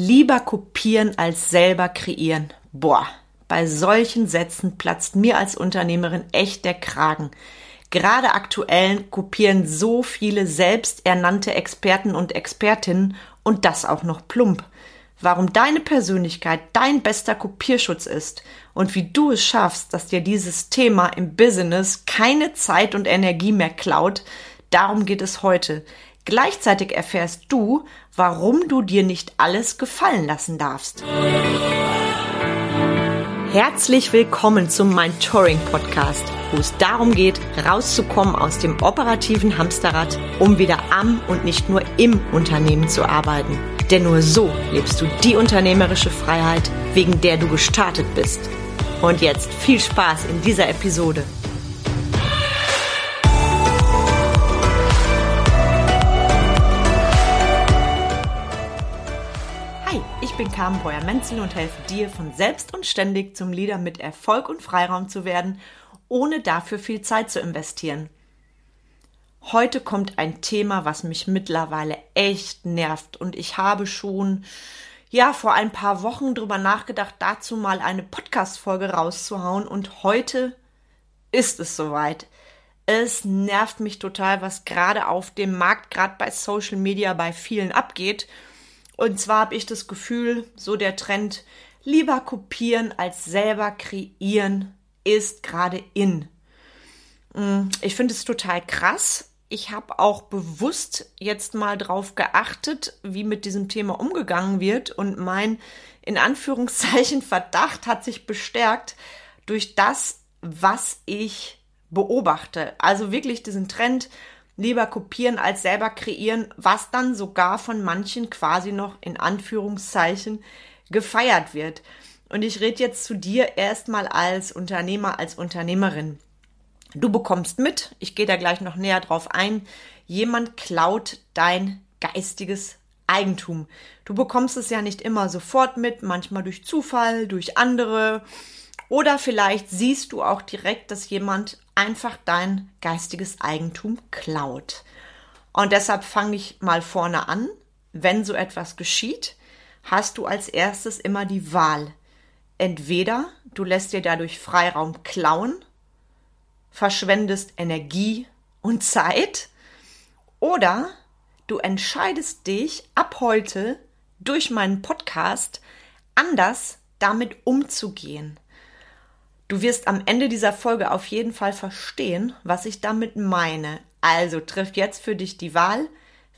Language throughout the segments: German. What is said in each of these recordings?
Lieber kopieren als selber kreieren. Boah, bei solchen Sätzen platzt mir als Unternehmerin echt der Kragen. Gerade aktuell kopieren so viele selbsternannte Experten und Expertinnen und das auch noch plump. Warum deine Persönlichkeit dein bester Kopierschutz ist und wie du es schaffst, dass dir dieses Thema im Business keine Zeit und Energie mehr klaut, darum geht es heute. Gleichzeitig erfährst du, warum du dir nicht alles gefallen lassen darfst. Herzlich willkommen zum Mind Touring Podcast, wo es darum geht, rauszukommen aus dem operativen Hamsterrad, um wieder am und nicht nur im Unternehmen zu arbeiten. Denn nur so lebst du die unternehmerische Freiheit, wegen der du gestartet bist. Und jetzt viel Spaß in dieser Episode. Bin Carmen Breuer-Menzel und helfe dir, von selbst und ständig zum Leader mit Erfolg und Freiraum zu werden, ohne dafür viel Zeit zu investieren. Heute kommt ein Thema, was mich mittlerweile echt nervt und ich habe schon ja vor ein paar Wochen drüber nachgedacht, dazu mal eine Podcast-Folge rauszuhauen und heute ist es soweit. Es nervt mich total, was gerade auf dem Markt, gerade bei Social Media bei vielen abgeht und zwar habe ich das Gefühl, so der Trend, lieber kopieren als selber kreieren, ist gerade in. Mm, ich finde es total krass. Ich habe auch bewusst jetzt mal drauf geachtet, wie mit diesem Thema umgegangen wird. Und mein, in Anführungszeichen, Verdacht hat sich bestärkt durch das, was ich beobachte. Also wirklich diesen Trend, lieber kopieren als selber kreieren, was dann sogar von manchen quasi noch in Anführungszeichen gefeiert wird. Und ich rede jetzt zu dir erstmal als Unternehmer, als Unternehmerin. Du bekommst mit, ich gehe da gleich noch näher drauf ein, jemand klaut dein geistiges Eigentum. Du bekommst es ja nicht immer sofort mit, manchmal durch Zufall, durch andere. Oder vielleicht siehst du auch direkt, dass jemand einfach dein geistiges Eigentum klaut. Und deshalb fange ich mal vorne an. Wenn so etwas geschieht, hast du als erstes immer die Wahl. Entweder du lässt dir dadurch Freiraum klauen, verschwendest Energie und Zeit, oder du entscheidest dich ab heute durch meinen Podcast anders damit umzugehen. Du wirst am Ende dieser Folge auf jeden Fall verstehen, was ich damit meine. Also triff jetzt für dich die Wahl,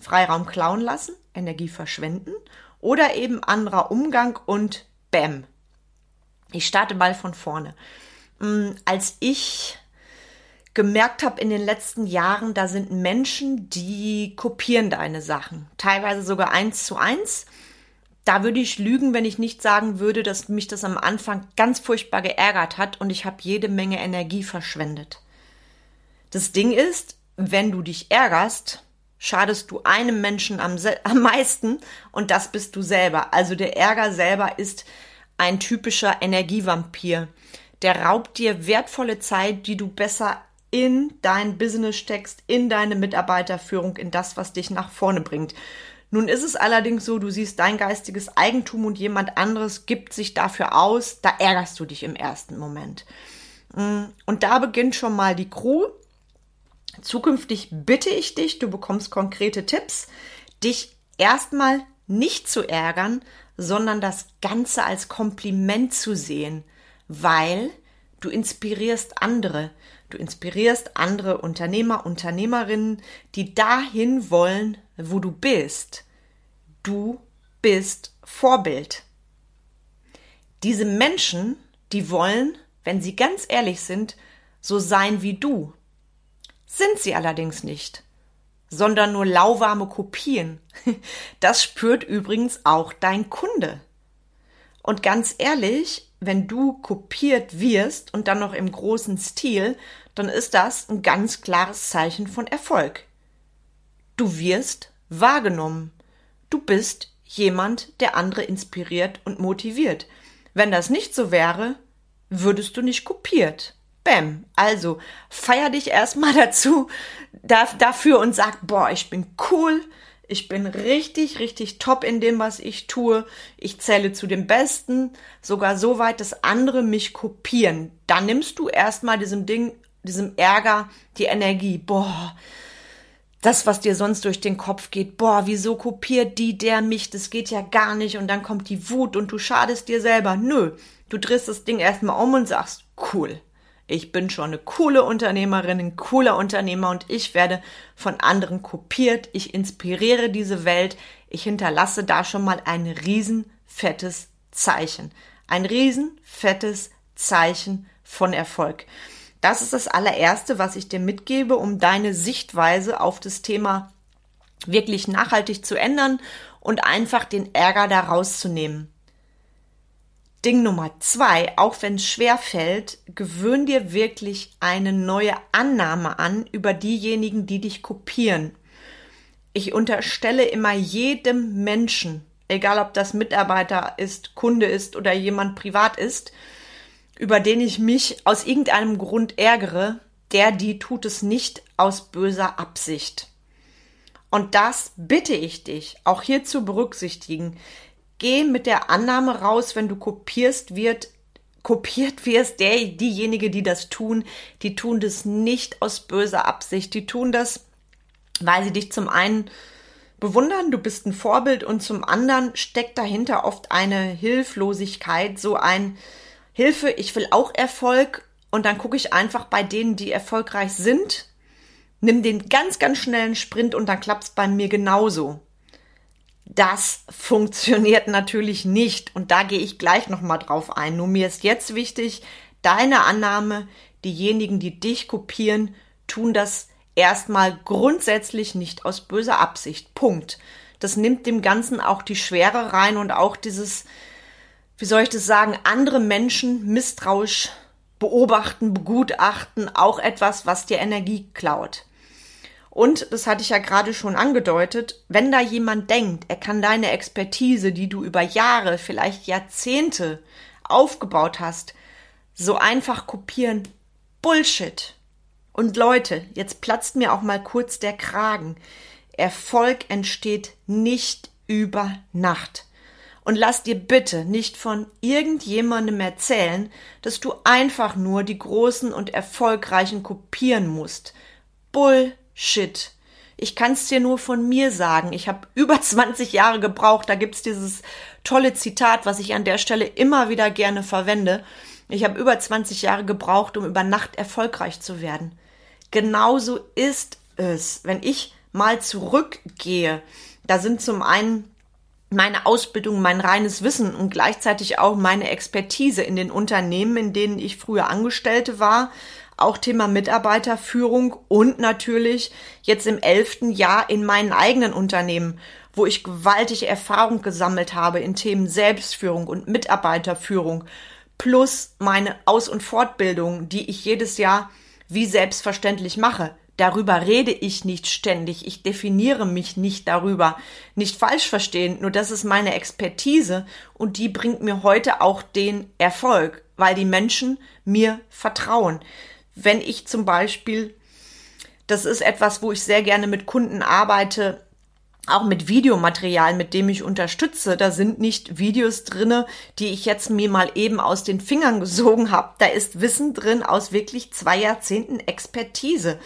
Freiraum klauen lassen, Energie verschwenden oder eben anderer Umgang und Bäm. Ich starte mal von vorne. Mm, als ich gemerkt habe in den letzten Jahren, da sind Menschen, die kopieren deine Sachen, teilweise sogar eins zu eins da würde ich lügen, wenn ich nicht sagen würde, dass mich das am Anfang ganz furchtbar geärgert hat und ich habe jede Menge Energie verschwendet. Das Ding ist, wenn du dich ärgerst, schadest du einem Menschen am, am meisten und das bist du selber. Also der Ärger selber ist ein typischer Energievampir. Der raubt dir wertvolle Zeit, die du besser in dein Business steckst, in deine Mitarbeiterführung, in das, was dich nach vorne bringt. Nun ist es allerdings so, du siehst dein geistiges Eigentum und jemand anderes gibt sich dafür aus, da ärgerst du dich im ersten Moment. Mm, und da beginnt schon mal die Crew. Zukünftig bitte ich dich, du bekommst konkrete Tipps, dich erstmal nicht zu ärgern, sondern das Ganze als Kompliment zu sehen, weil du inspirierst andere. Du inspirierst andere Unternehmer, Unternehmerinnen, die dahin wollen, wo du bist. Du bist Vorbild. Diese Menschen, die wollen, wenn sie ganz ehrlich sind, so sein wie du. Sind sie allerdings nicht, sondern nur lauwarme Kopien. Das spürt übrigens auch dein Kunde. Und ganz ehrlich, wenn du kopiert wirst und dann noch im großen Stil, dann ist das ein ganz klares Zeichen von Erfolg. Du wirst wahrgenommen. Du bist jemand, der andere inspiriert und motiviert. Wenn das nicht so wäre, würdest du nicht kopiert. Bäm. Also feier dich erstmal dazu, da, dafür und sag, boah, ich bin cool, ich bin richtig, richtig top in dem, was ich tue. Ich zähle zu den Besten, sogar so weit, dass andere mich kopieren. Dann nimmst du erstmal diesem Ding, diesem Ärger die Energie. Boah, das, was dir sonst durch den Kopf geht. Boah, wieso kopiert die der mich? Das geht ja gar nicht. Und dann kommt die Wut und du schadest dir selber. Nö, du drehst das Ding erstmal um und sagst, cool ich bin schon eine coole Unternehmerin, ein cooler Unternehmer und ich werde von anderen kopiert. Ich inspiriere diese Welt. Ich hinterlasse da schon mal ein riesenfettes Zeichen. Ein riesenfettes Zeichen von Erfolg. Das ist das allererste, was ich dir mitgebe, um deine Sichtweise auf das Thema wirklich nachhaltig zu ändern und einfach den Ärger da rauszunehmen. Ding Nummer zwei, auch wenn es schwer fällt, gewöhn dir wirklich eine neue Annahme an über diejenigen, die dich kopieren. Ich unterstelle immer jedem Menschen, egal ob das Mitarbeiter ist, Kunde ist oder jemand privat ist, über den ich mich aus irgendeinem Grund ärgere, der, die tut es nicht aus böser Absicht. Und das bitte ich dich auch hier zu berücksichtigen geh mit der Annahme raus, wenn du kopierst, wird kopiert wirst, der, diejenige, die das tun, die tun das nicht aus böser Absicht. Die tun das, weil sie dich zum einen bewundern, du bist ein Vorbild und zum anderen steckt dahinter oft eine Hilflosigkeit, so ein Hilfe, ich will auch Erfolg und dann gucke ich einfach bei denen, die erfolgreich sind, nimm den ganz, ganz schnellen Sprint und dann klappt's bei mir genauso. Das funktioniert natürlich nicht und da gehe ich gleich noch mal drauf ein. Nur mir ist jetzt wichtig, deine Annahme, diejenigen, die dich kopieren, tun das erstmal grundsätzlich nicht aus böser Absicht. Punkt. Das nimmt dem Ganzen auch die Schwere rein und auch dieses, wie soll ich das sagen, andere Menschen misstrauisch beobachten, begutachten, auch etwas, was dir Energie klaut. Und, das hatte ich ja gerade schon angedeutet, wenn da jemand denkt, er kann deine Expertise, die du über Jahre, vielleicht Jahrzehnte aufgebaut hast, so einfach kopieren, Bullshit. Und Leute, jetzt platzt mir auch mal kurz der Kragen. Erfolg entsteht nicht über Nacht. Und lass dir bitte nicht von irgendjemandem erzählen, dass du einfach nur die großen und erfolgreichen kopieren musst. Bull Shit. Ich kann es dir nur von mir sagen. Ich habe über 20 Jahre gebraucht. Da gibt's dieses tolle Zitat, was ich an der Stelle immer wieder gerne verwende. Ich habe über 20 Jahre gebraucht, um über Nacht erfolgreich zu werden. Genauso ist es, wenn ich mal zurückgehe. Da sind zum einen meine Ausbildung, mein reines Wissen und gleichzeitig auch meine Expertise in den Unternehmen, in denen ich früher Angestellte war, auch Thema Mitarbeiterführung und natürlich jetzt im elften Jahr in meinen eigenen Unternehmen, wo ich gewaltige Erfahrung gesammelt habe in Themen Selbstführung und Mitarbeiterführung, plus meine Aus- und Fortbildung, die ich jedes Jahr wie selbstverständlich mache. Darüber rede ich nicht ständig. Ich definiere mich nicht darüber. Nicht falsch verstehen, nur das ist meine Expertise und die bringt mir heute auch den Erfolg, weil die Menschen mir vertrauen wenn ich zum Beispiel, das ist etwas, wo ich sehr gerne mit Kunden arbeite, auch mit Videomaterial, mit dem ich unterstütze. Da sind nicht Videos drinne, die ich jetzt mir mal eben aus den Fingern gesogen habe. Da ist Wissen drin aus wirklich zwei Jahrzehnten Expertise.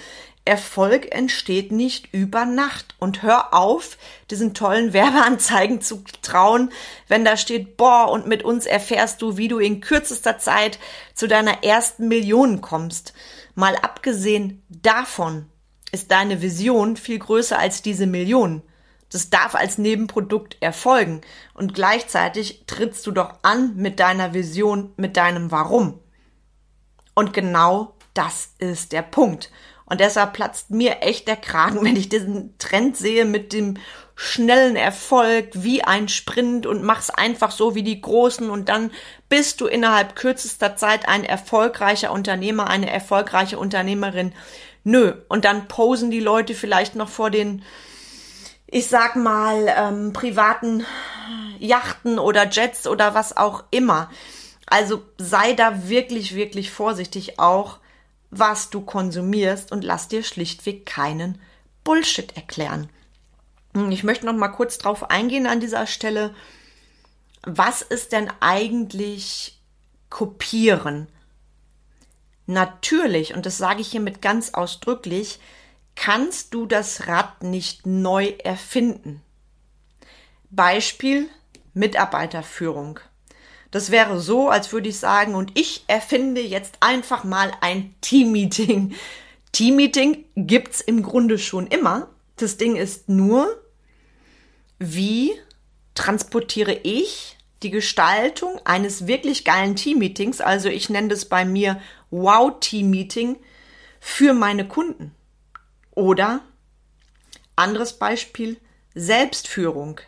Erfolg entsteht nicht über Nacht. Und hör auf, diesen tollen Werbeanzeigen zu trauen, wenn da steht, boah, und mit uns erfährst du, wie du in kürzester Zeit zu deiner ersten Million kommst. Mal abgesehen davon ist deine Vision viel größer als diese Million. Das darf als Nebenprodukt erfolgen. Und gleichzeitig trittst du doch an mit deiner Vision, mit deinem Warum. Und genau das ist der Punkt. Und deshalb platzt mir echt der Kragen, wenn ich diesen Trend sehe mit dem schnellen Erfolg wie ein Sprint und mach's einfach so wie die Großen und dann bist du innerhalb kürzester Zeit ein erfolgreicher Unternehmer, eine erfolgreiche Unternehmerin. Nö. Und dann posen die Leute vielleicht noch vor den, ich sag mal, ähm, privaten Yachten oder Jets oder was auch immer. Also sei da wirklich, wirklich vorsichtig auch was du konsumierst und lass dir schlichtweg keinen Bullshit erklären. Hm, ich möchte noch mal kurz drauf eingehen an dieser Stelle. Was ist denn eigentlich kopieren? Natürlich, und das sage ich hiermit ganz ausdrücklich, kannst du das Rad nicht neu erfinden. Beispiel Mitarbeiterführung. Das wäre so, als würde ich sagen, und ich erfinde jetzt einfach mal ein Teammeeting. Teammeeting gibt's im Grunde schon immer. Das Ding ist nur, wie transportiere ich die Gestaltung eines wirklich geilen Teammeetings, also ich nenne das bei mir Wow Team-Meeting, für meine Kunden. Oder anderes Beispiel, Selbstführung.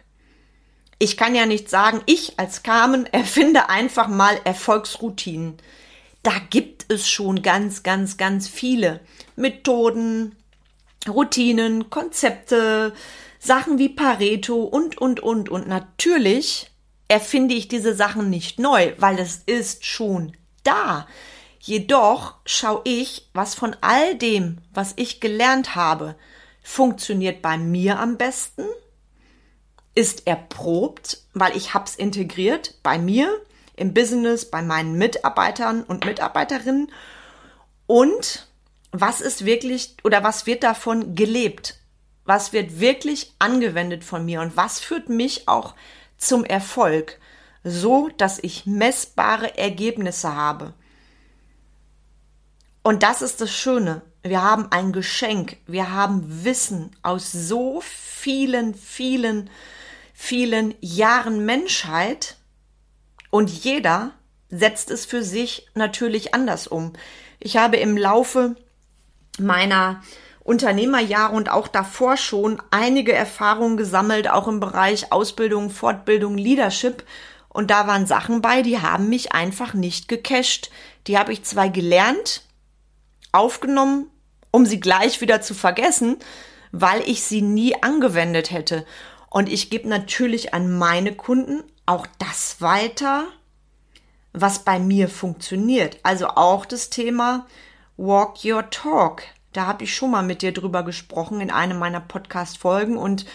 Ich kann ja nicht sagen, ich als Carmen erfinde einfach mal Erfolgsroutinen. Da gibt es schon ganz, ganz, ganz viele Methoden, Routinen, Konzepte, Sachen wie Pareto und, und, und. Und natürlich erfinde ich diese Sachen nicht neu, weil es ist schon da. Jedoch schaue ich, was von all dem, was ich gelernt habe, funktioniert bei mir am besten, ist erprobt, weil ich hab's integriert bei mir im Business, bei meinen Mitarbeitern und Mitarbeiterinnen und was ist wirklich oder was wird davon gelebt? Was wird wirklich angewendet von mir und was führt mich auch zum Erfolg, so dass ich messbare Ergebnisse habe? Und das ist das Schöne. Wir haben ein Geschenk. Wir haben Wissen aus so vielen, vielen, vielen Jahren Menschheit. Und jeder setzt es für sich natürlich anders um. Ich habe im Laufe meiner Unternehmerjahre und auch davor schon einige Erfahrungen gesammelt, auch im Bereich Ausbildung, Fortbildung, Leadership. Und da waren Sachen bei, die haben mich einfach nicht gecasht. Die habe ich zwar gelernt, aufgenommen, um sie gleich wieder zu vergessen, weil ich sie nie angewendet hätte. Und ich gebe natürlich an meine Kunden auch das weiter, was bei mir funktioniert. Also auch das Thema Walk Your Talk. Da habe ich schon mal mit dir drüber gesprochen in einem meiner Podcast-Folgen und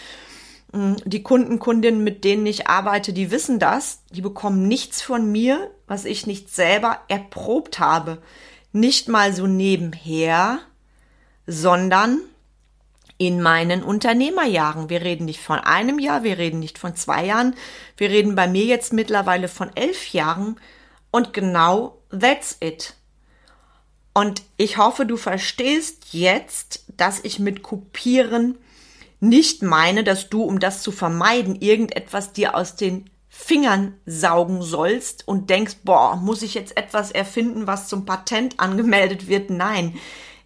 mm, die Kunden, Kundinnen, mit denen ich arbeite, die wissen das. Die bekommen nichts von mir, was ich nicht selber erprobt habe. Nicht mal so nebenher, sondern in meinen Unternehmerjahren. Wir reden nicht von einem Jahr, wir reden nicht von zwei Jahren, wir reden bei mir jetzt mittlerweile von elf Jahren und genau that's it. Und ich hoffe, du verstehst jetzt, dass ich mit Kopieren nicht meine, dass du, um das zu vermeiden, irgendetwas dir aus den Fingern saugen sollst und denkst, boah, muss ich jetzt etwas erfinden, was zum Patent angemeldet wird? Nein.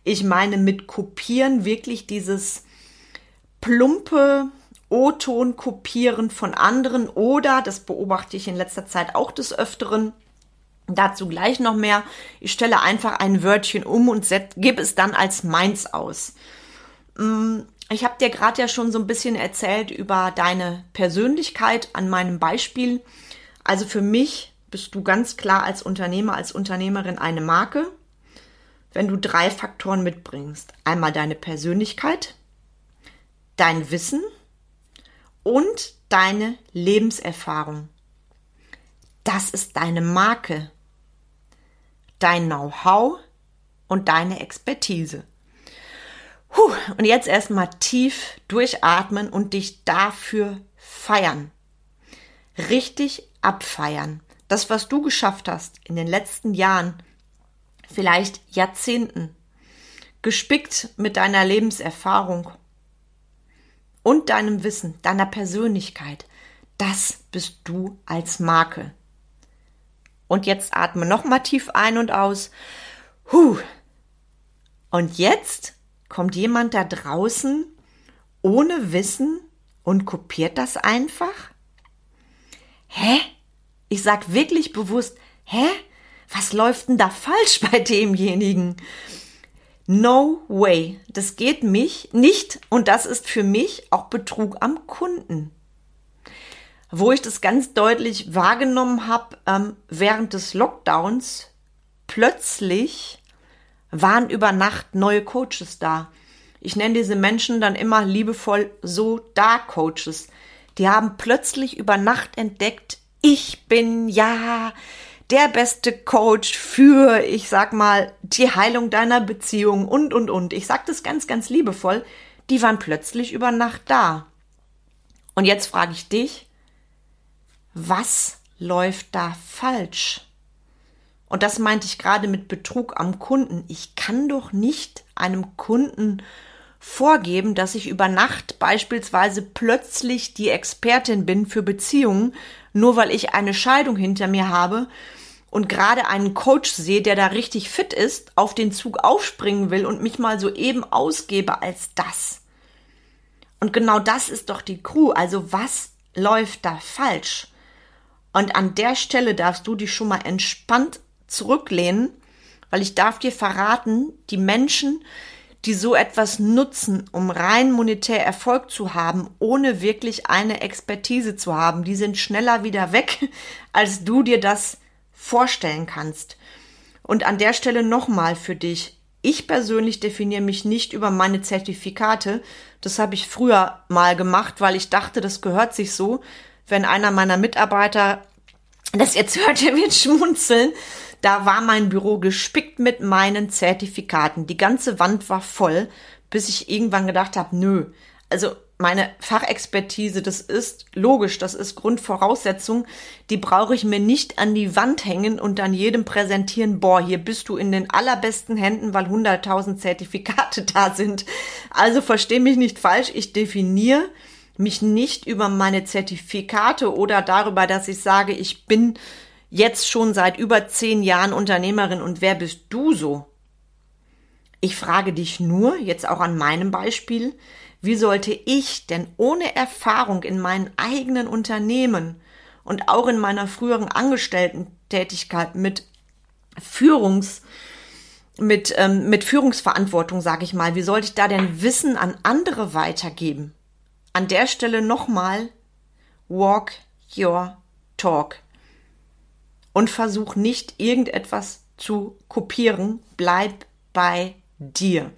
Ich meine mit kopieren wirklich dieses plumpe O-Ton kopieren von anderen oder, das beobachte ich in letzter Zeit auch des Öfteren, Dazu gleich noch mehr. Ich stelle einfach ein Wörtchen um und gebe es dann als meins aus. Mm, ich habe dir gerade ja schon so ein bisschen erzählt über deine Persönlichkeit an meinem Beispiel. Also für mich bist du ganz klar als Unternehmer, als Unternehmerin eine Marke, wenn du drei Faktoren mitbringst. Einmal deine Persönlichkeit, dein Wissen und deine Lebenserfahrung. Das ist deine Marke dein Know-how und deine Expertise. Puh, und jetzt erstmal tief durchatmen und dich dafür feiern. Richtig abfeiern. Das, was du geschafft hast in den letzten Jahren, vielleicht Jahrzehnten, gespickt mit deiner Lebenserfahrung und deinem Wissen, deiner Persönlichkeit, das bist du als Marke. Und jetzt atme nochmal tief ein und aus. Huh. Und jetzt kommt jemand da draußen ohne Wissen und kopiert das einfach? Hä? Ich sag wirklich bewusst, hä? Was läuft denn da falsch bei demjenigen? No way. Das geht mich nicht und das ist für mich auch Betrug am Kunden wo ich das ganz deutlich wahrgenommen habe, ähm, während des Lockdowns plötzlich waren über Nacht neue Coaches da. Ich nenne diese Menschen dann immer liebevoll so Dark Coaches. Die haben plötzlich über Nacht entdeckt, ich bin ja der beste Coach für, ich sag mal, die Heilung deiner Beziehung und, und, und. Ich sag das ganz, ganz liebevoll. Die waren plötzlich über Nacht da. Und jetzt frage ich dich, was läuft da falsch? Und das meinte ich gerade mit Betrug am Kunden. Ich kann doch nicht einem Kunden vorgeben, dass ich über Nacht beispielsweise plötzlich die Expertin bin für Beziehungen, nur weil ich eine Scheidung hinter mir habe und gerade einen Coach sehe, der da richtig fit ist, auf den Zug aufspringen will und mich mal so eben ausgebe als das. Und genau das ist doch die Crew. Also was läuft da falsch? Und an der Stelle darfst du dich schon mal entspannt zurücklehnen, weil ich darf dir verraten, die Menschen, die so etwas nutzen, um rein monetär Erfolg zu haben, ohne wirklich eine Expertise zu haben, die sind schneller wieder weg, als du dir das vorstellen kannst. Und an der Stelle nochmal für dich. Ich persönlich definiere mich nicht über meine Zertifikate. Das habe ich früher mal gemacht, weil ich dachte, das gehört sich so. Wenn einer meiner Mitarbeiter das jetzt hört, der wird schmunzeln. Da war mein Büro gespickt mit meinen Zertifikaten. Die ganze Wand war voll, bis ich irgendwann gedacht habe, nö. Also meine Fachexpertise, das ist logisch, das ist Grundvoraussetzung, die brauche ich mir nicht an die Wand hängen und dann jedem präsentieren, boah, hier bist du in den allerbesten Händen, weil 100.000 Zertifikate da sind. Also versteh mich nicht falsch, ich definiere mich nicht über meine Zertifikate oder darüber, dass ich sage, ich bin jetzt schon seit über zehn Jahren Unternehmerin und wer bist du so? Ich frage dich nur, jetzt auch an meinem Beispiel, wie sollte ich denn ohne Erfahrung in meinen eigenen Unternehmen und auch in meiner früheren Angestellten-Tätigkeit mit Führungs, mit, ähm, mit Führungsverantwortung, sage ich mal, wie sollte ich da denn Wissen an andere weitergeben? An der Stelle nochmal, walk your talk und versuch nicht irgendetwas zu kopieren. Bleib bei dir.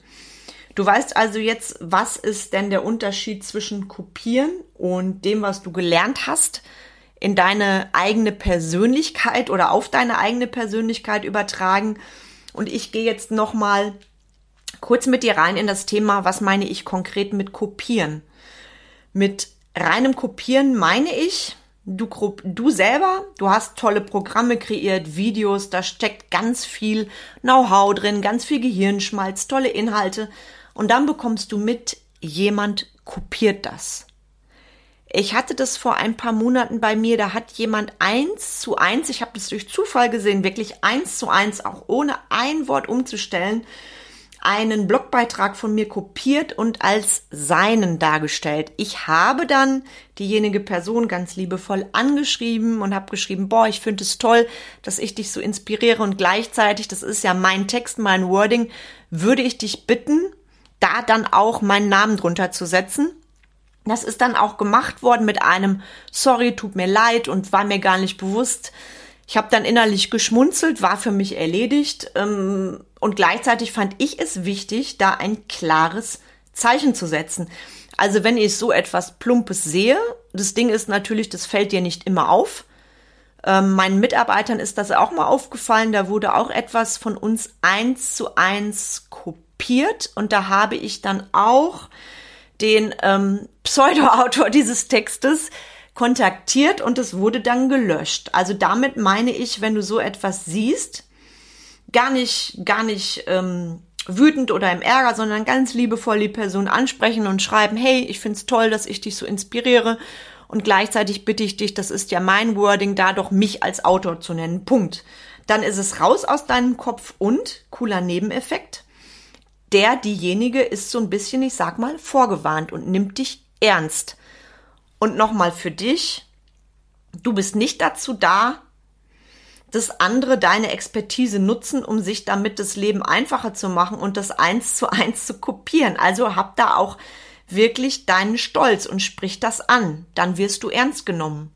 Du weißt also jetzt, was ist denn der Unterschied zwischen kopieren und dem, was du gelernt hast, in deine eigene Persönlichkeit oder auf deine eigene Persönlichkeit übertragen. Und ich gehe jetzt noch mal kurz mit dir rein in das Thema, was meine ich konkret mit kopieren? Mit reinem Kopieren meine ich, Du, du selber, du hast tolle Programme kreiert, Videos, da steckt ganz viel Know-how drin, ganz viel Gehirnschmalz, tolle Inhalte. Und dann bekommst du mit, jemand kopiert das. Ich hatte das vor ein paar Monaten bei mir, da hat jemand eins zu eins, ich habe das durch Zufall gesehen, wirklich eins zu eins, auch ohne ein Wort umzustellen, einen Blogbeitrag von mir kopiert und als seinen dargestellt. Ich habe dann diejenige Person ganz liebevoll angeschrieben und habe geschrieben, boah, ich finde es toll, dass ich dich so inspiriere und gleichzeitig, das ist ja mein Text, mein Wording, würde ich dich bitten, da dann auch meinen Namen drunter zu setzen. Das ist dann auch gemacht worden mit einem Sorry, tut mir leid und war mir gar nicht bewusst, ich habe dann innerlich geschmunzelt, war für mich erledigt ähm, und gleichzeitig fand ich es wichtig, da ein klares Zeichen zu setzen. Also wenn ich so etwas Plumpes sehe, das Ding ist natürlich, das fällt dir nicht immer auf. Ähm, meinen Mitarbeitern ist das auch mal aufgefallen, da wurde auch etwas von uns eins zu eins kopiert und da habe ich dann auch den ähm, Pseudo-Autor dieses Textes kontaktiert und es wurde dann gelöscht. Also damit meine ich, wenn du so etwas siehst, gar nicht, gar nicht ähm, wütend oder im Ärger, sondern ganz liebevoll die Person ansprechen und schreiben, hey, ich find's toll, dass ich dich so inspiriere und gleichzeitig bitte ich dich, das ist ja mein Wording, da doch mich als Autor zu nennen. Punkt. Dann ist es raus aus deinem Kopf und cooler Nebeneffekt. Der, diejenige ist so ein bisschen, ich sag mal, vorgewarnt und nimmt dich ernst. Und nochmal für dich, du bist nicht dazu da, dass andere deine Expertise nutzen, um sich damit das Leben einfacher zu machen und das eins zu eins zu kopieren. Also hab da auch wirklich deinen Stolz und sprich das an. Dann wirst du ernst genommen.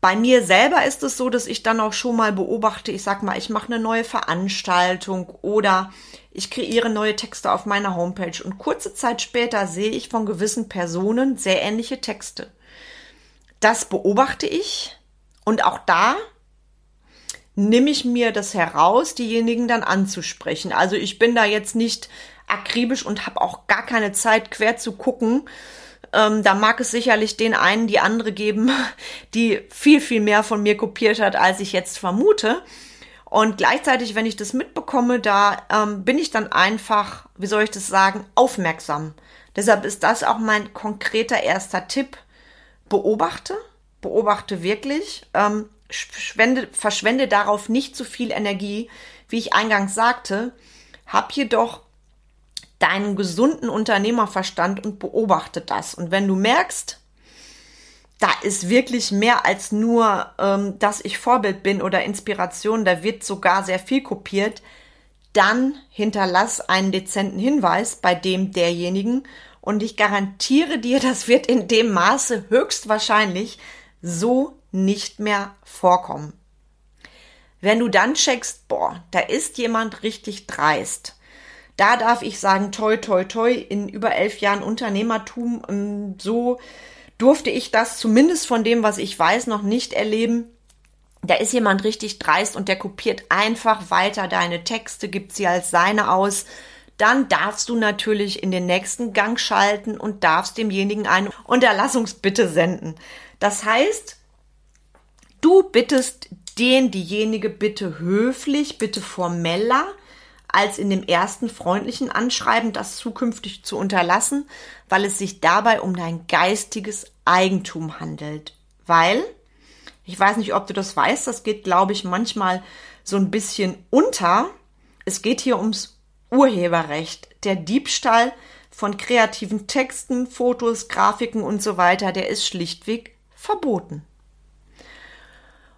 Bei mir selber ist es so, dass ich dann auch schon mal beobachte, ich sag mal, ich mache eine neue Veranstaltung oder ich kreiere neue Texte auf meiner Homepage und kurze Zeit später sehe ich von gewissen Personen sehr ähnliche Texte. Das beobachte ich und auch da nehme ich mir das heraus, diejenigen dann anzusprechen. Also ich bin da jetzt nicht akribisch und habe auch gar keine Zeit, quer zu gucken. Ähm, da mag es sicherlich den einen, die andere geben, die viel, viel mehr von mir kopiert hat, als ich jetzt vermute. Und gleichzeitig, wenn ich das mitbekomme, da ähm, bin ich dann einfach, wie soll ich das sagen, aufmerksam. Deshalb ist das auch mein konkreter erster Tipp. Beobachte, beobachte wirklich, ähm, verschwende, verschwende darauf nicht zu viel Energie, wie ich eingangs sagte, hab jedoch deinen gesunden Unternehmerverstand und beobachte das. Und wenn du merkst, da ist wirklich mehr als nur, ähm, dass ich Vorbild bin oder Inspiration, da wird sogar sehr viel kopiert, dann hinterlass einen dezenten Hinweis bei dem derjenigen und ich garantiere dir, das wird in dem Maße höchstwahrscheinlich so nicht mehr vorkommen. Wenn du dann checkst, boah, da ist jemand richtig dreist, da darf ich sagen, toi, toi, toi, in über elf Jahren Unternehmertum, ähm, so durfte ich das zumindest von dem, was ich weiß, noch nicht erleben. Da ist jemand richtig dreist und der kopiert einfach weiter deine Texte, gibt sie als seine aus. Dann darfst du natürlich in den nächsten Gang schalten und darfst demjenigen eine Unterlassungsbitte senden. Das heißt, du bittest den, diejenige bitte höflich, bitte formeller, als in dem ersten freundlichen Anschreiben, das zukünftig zu unterlassen, weil es sich dabei um dein geistiges Eigentum handelt. Weil, ich weiß nicht, ob du das weißt, das geht, glaube ich, manchmal so ein bisschen unter. Es geht hier ums Urheberrecht. Der Diebstahl von kreativen Texten, Fotos, Grafiken und so weiter, der ist schlichtweg verboten.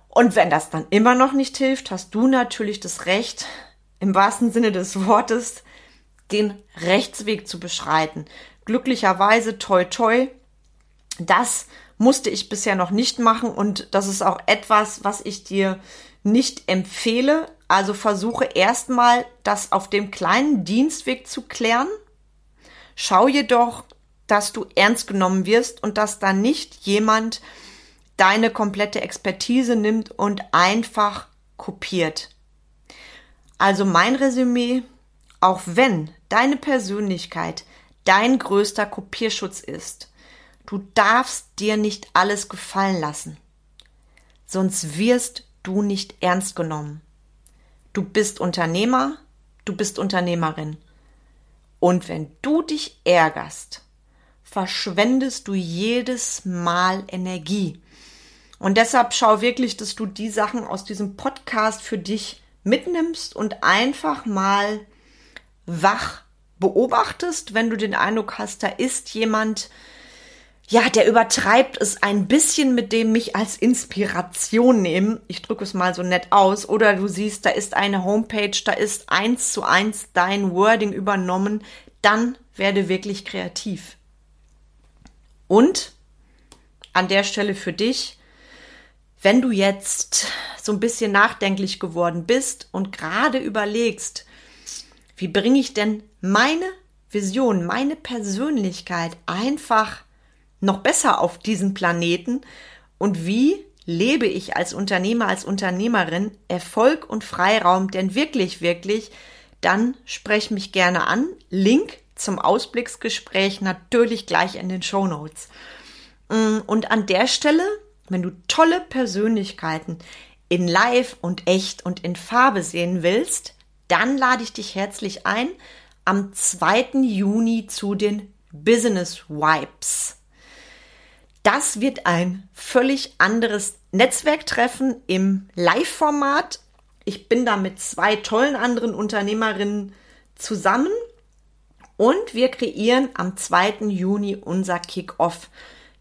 Und wenn das dann immer noch nicht hilft, hast du natürlich das Recht, im wahrsten Sinne des Wortes den Rechtsweg zu beschreiten. Glücklicherweise, toi, toi, das musste ich bisher noch nicht machen und das ist auch etwas, was ich dir nicht empfehle. Also versuche erstmal, das auf dem kleinen Dienstweg zu klären. Schau jedoch, dass du ernst genommen wirst und dass da nicht jemand deine komplette Expertise nimmt und einfach kopiert. Also mein Resümee, auch wenn deine Persönlichkeit dein größter Kopierschutz ist, du darfst dir nicht alles gefallen lassen. Sonst wirst du nicht ernst genommen. Du bist Unternehmer, du bist Unternehmerin. Und wenn du dich ärgerst, verschwendest du jedes Mal Energie. Und deshalb schau wirklich, dass du die Sachen aus diesem Podcast für dich mitnimmst und einfach mal wach beobachtest, wenn du den Eindruck hast, da ist jemand, ja, der übertreibt es ein bisschen mit dem mich als Inspiration nehmen. Ich drücke es mal so nett aus. Oder du siehst, da ist eine Homepage, da ist eins zu eins dein Wording übernommen. Dann werde wirklich kreativ. Und an der Stelle für dich, wenn du jetzt so ein bisschen nachdenklich geworden bist und gerade überlegst, wie bringe ich denn meine Vision, meine Persönlichkeit einfach noch besser auf diesen Planeten und wie lebe ich als Unternehmer, als Unternehmerin Erfolg und Freiraum denn wirklich, wirklich, dann sprech mich gerne an. Link zum Ausblicksgespräch natürlich gleich in den Show Notes. Mm, und an der Stelle wenn du tolle Persönlichkeiten in Live und echt und in Farbe sehen willst, dann lade ich dich herzlich ein am 2. Juni zu den Business Wipes. Das wird ein völlig anderes Netzwerktreffen im Live-Format. Ich bin da mit zwei tollen anderen Unternehmerinnen zusammen und wir kreieren am 2. Juni unser Kick-Off.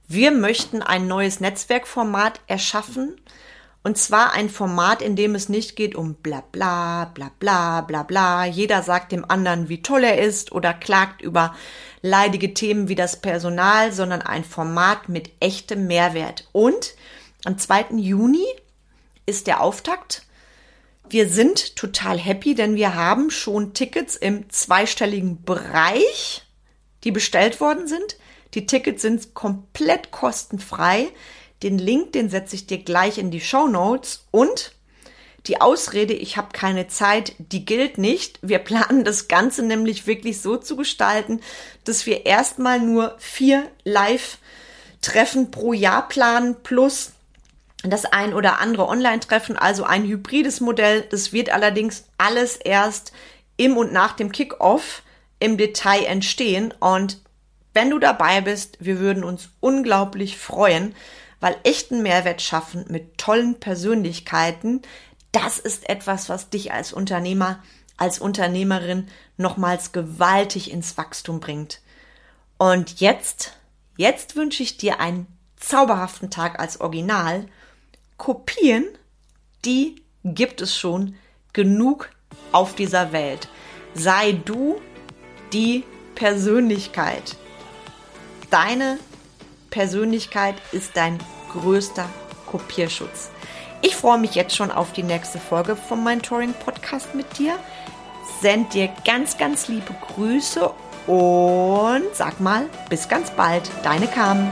Wir möchten ein neues Netzwerkformat erschaffen. Und zwar ein Format, in dem es nicht geht um bla bla bla bla bla bla. Jeder sagt dem anderen, wie toll er ist oder klagt über leidige Themen wie das Personal, sondern ein Format mit echtem Mehrwert. Und am 2. Juni ist der Auftakt Wir sind total happy, denn wir haben schon Tickets im zweistelligen Bereich, die bestellt worden sind. Die Tickets sind komplett kostenfrei. Den Link, den setze ich dir gleich in die Show Notes und die Ausrede, ich habe keine Zeit, die gilt nicht. Wir planen das Ganze nämlich wirklich so zu gestalten, dass wir erstmal nur vier Live-Treffen pro Jahr planen plus das ein oder andere Online-Treffen, also ein hybrides Modell. Das wird allerdings alles erst im und nach dem Kickoff im Detail entstehen. Und wenn du dabei bist, wir würden uns unglaublich freuen, weil echten Mehrwert schaffen mit tollen Persönlichkeiten, das ist etwas, was dich als Unternehmer, als Unternehmerin nochmals gewaltig ins Wachstum bringt. Und jetzt, jetzt wünsche ich dir einen zauberhaften Tag als Original. Kopien, die gibt es schon genug auf dieser Welt. Sei du die Persönlichkeit. Deine Persönlichkeit ist dein größter Kopierschutz. Ich freue mich jetzt schon auf die nächste Folge vom Mentoring Podcast mit dir. Send dir ganz, ganz liebe Grüße und sag mal, bis ganz bald. Deine Carmen.